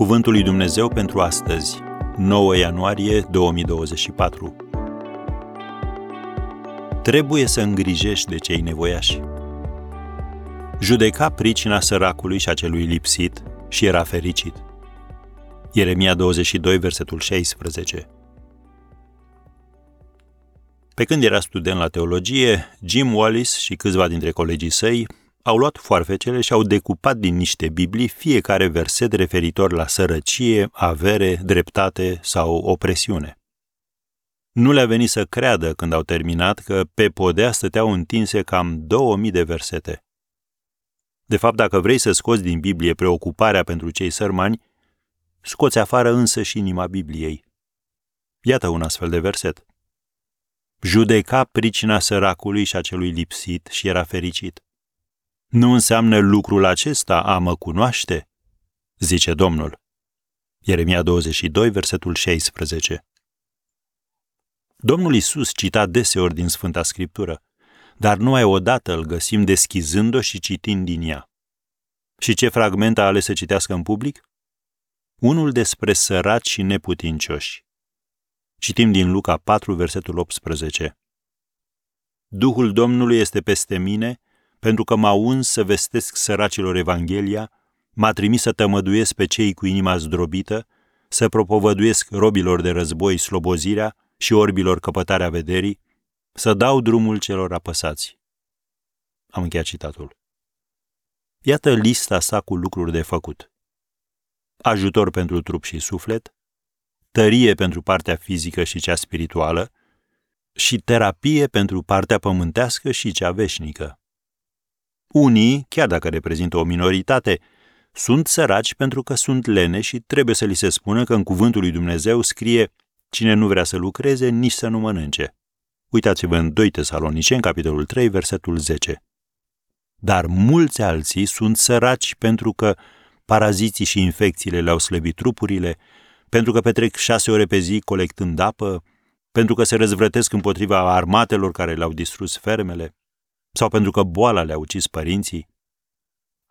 Cuvântul lui Dumnezeu pentru astăzi, 9 ianuarie 2024. Trebuie să îngrijești de cei nevoiași. Judeca pricina săracului și a celui lipsit și era fericit. Ieremia 22, versetul 16. Pe când era student la teologie, Jim Wallis și câțiva dintre colegii săi au luat foarfecele și au decupat din niște Biblii fiecare verset referitor la sărăcie, avere, dreptate sau opresiune. Nu le-a venit să creadă când au terminat că pe podea stăteau întinse cam 2000 de versete. De fapt, dacă vrei să scoți din Biblie preocuparea pentru cei sărmani, scoți afară însă și inima Bibliei. Iată un astfel de verset. Judeca pricina săracului și a celui lipsit și era fericit. Nu înseamnă lucrul acesta a mă cunoaște? Zice Domnul. Ieremia 22, versetul 16. Domnul Isus cita deseori din Sfânta Scriptură, dar numai odată îl găsim deschizând-o și citind din ea. Și ce fragment a ales să citească în public? Unul despre săraci și neputincioși. Citim din Luca 4, versetul 18. Duhul Domnului este peste mine, pentru că m-a uns să vestesc săracilor Evanghelia, m-a trimis să tămăduiesc pe cei cu inima zdrobită, să propovăduiesc robilor de război slobozirea și orbilor căpătarea vederii, să dau drumul celor apăsați. Am încheiat citatul. Iată lista sa cu lucruri de făcut. Ajutor pentru trup și suflet, tărie pentru partea fizică și cea spirituală și terapie pentru partea pământească și cea veșnică. Unii, chiar dacă reprezintă o minoritate, sunt săraci pentru că sunt lene și trebuie să li se spună că în cuvântul lui Dumnezeu scrie cine nu vrea să lucreze, nici să nu mănânce. Uitați-vă în 2 în capitolul 3, versetul 10. Dar mulți alții sunt săraci pentru că paraziții și infecțiile le-au slăbit trupurile, pentru că petrec șase ore pe zi colectând apă, pentru că se răzvrătesc împotriva armatelor care le-au distrus fermele, sau pentru că boala le-a ucis părinții.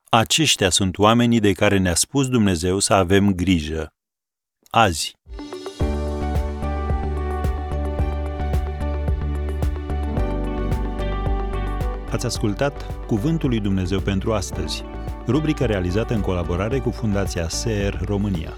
Aceștia sunt oamenii de care ne-a spus Dumnezeu să avem grijă. Azi. Ați ascultat Cuvântul lui Dumnezeu pentru astăzi, rubrica realizată în colaborare cu Fundația SER România.